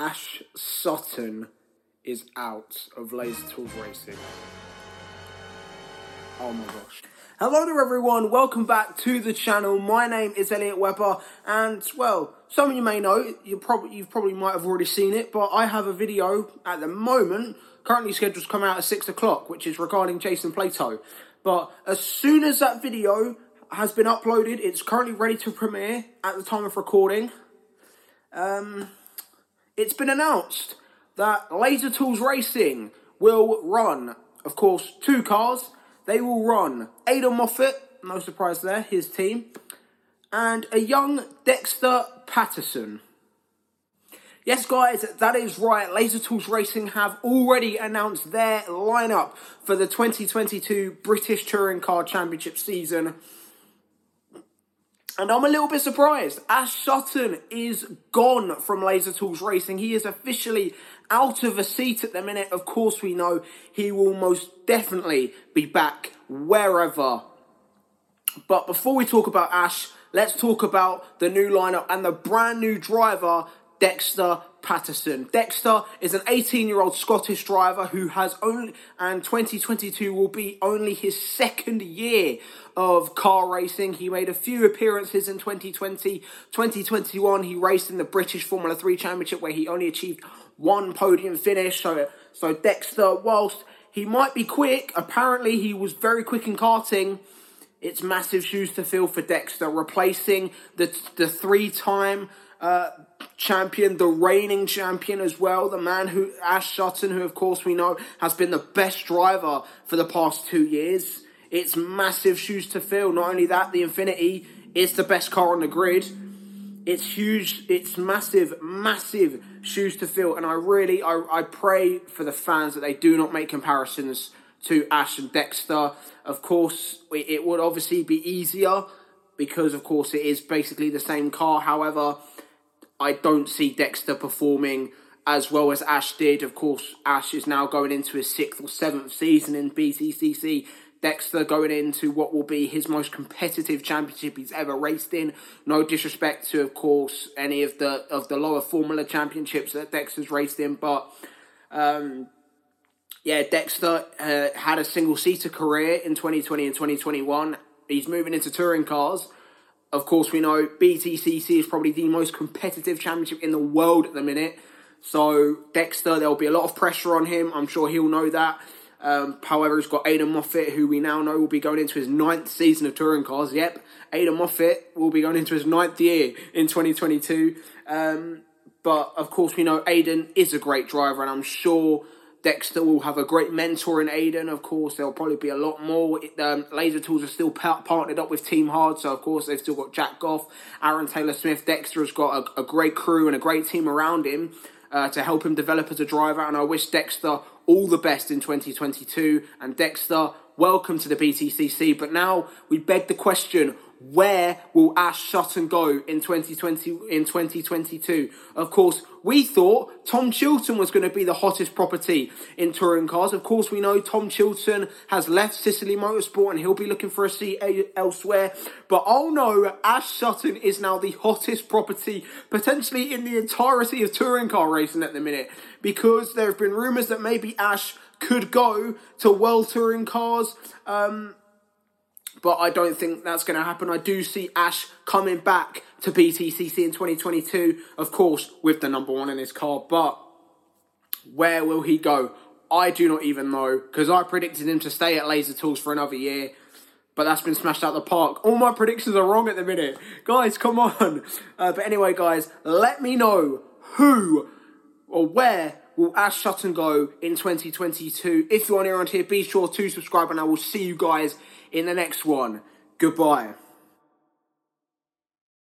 Ash Sutton is out of Laser Tools Racing. Oh my gosh. Hello there everyone, welcome back to the channel. My name is Elliot Webber and well, some of you may know, you probably you probably might have already seen it, but I have a video at the moment, currently scheduled to come out at 6 o'clock, which is regarding Jason Plato. But as soon as that video has been uploaded, it's currently ready to premiere at the time of recording. Um, it's been announced that Laser Tools Racing will run, of course, two cars. They will run Aiden Moffat, no surprise there, his team, and a young Dexter Patterson. Yes, guys, that is right. Laser Tools Racing have already announced their lineup for the 2022 British Touring Car Championship season. And I'm a little bit surprised. Ash Sutton is gone from Laser Tools Racing. He is officially out of a seat at the minute. Of course, we know he will most definitely be back wherever. But before we talk about Ash, let's talk about the new lineup and the brand new driver Dexter Patterson. Dexter is an 18 year old Scottish driver who has only, and 2022 will be only his second year of car racing. He made a few appearances in 2020. 2021, he raced in the British Formula 3 Championship where he only achieved one podium finish. So, so Dexter, whilst he might be quick, apparently he was very quick in karting. It's massive shoes to fill for Dexter, replacing the the three time uh, champion, the reigning champion as well, the man who, Ash Sutton, who of course we know has been the best driver for the past two years. It's massive shoes to fill. Not only that, the Infiniti is the best car on the grid. It's huge, it's massive, massive shoes to fill. And I really, I, I pray for the fans that they do not make comparisons to Ash and Dexter. Of course, it would obviously be easier because, of course, it is basically the same car. However, I don't see Dexter performing as well as Ash did. Of course, Ash is now going into his sixth or seventh season in BTCC. Dexter going into what will be his most competitive championship he's ever raced in. No disrespect to, of course, any of the of the lower Formula championships that Dexter's raced in, but um, yeah, Dexter uh, had a single seater career in 2020 and 2021. He's moving into touring cars. Of course, we know BTCC is probably the most competitive championship in the world at the minute. So, Dexter, there'll be a lot of pressure on him. I'm sure he'll know that. Um, however, he's got Aiden Moffat, who we now know will be going into his ninth season of touring cars. Yep, Aiden Moffat will be going into his ninth year in 2022. Um, but of course, we know Aiden is a great driver, and I'm sure Dexter will have a great mentor in Aiden, Of course, there'll probably be a lot more. Um, Laser Tools are still partnered up with Team Hard, so of course they've still got Jack Goff, Aaron Taylor Smith. Dexter has got a, a great crew and a great team around him uh, to help him develop as a driver. And I wish Dexter all the best in 2022. And Dexter, welcome to the BTCC. But now we beg the question where will Ash Sutton go in 2020 in 2022? Of course, we thought Tom Chilton was going to be the hottest property in touring cars. Of course, we know Tom Chilton has left Ciceley Motorsport and he'll be looking for a seat elsewhere. But oh no, Ash Sutton is now the hottest property potentially in the entirety of touring car racing at the minute because there have been rumours that maybe Ash could go to World Touring Cars. Um, but I don't think that's going to happen. I do see Ash coming back to BTCC in 2022, of course, with the number one in his car. But where will he go? I do not even know because I predicted him to stay at Laser Tools for another year. But that's been smashed out the park. All my predictions are wrong at the minute. Guys, come on. Uh, but anyway, guys, let me know who or where will Sutton go in 2022. If you're new around here, be sure to subscribe and I will see you guys in the next one. Goodbye.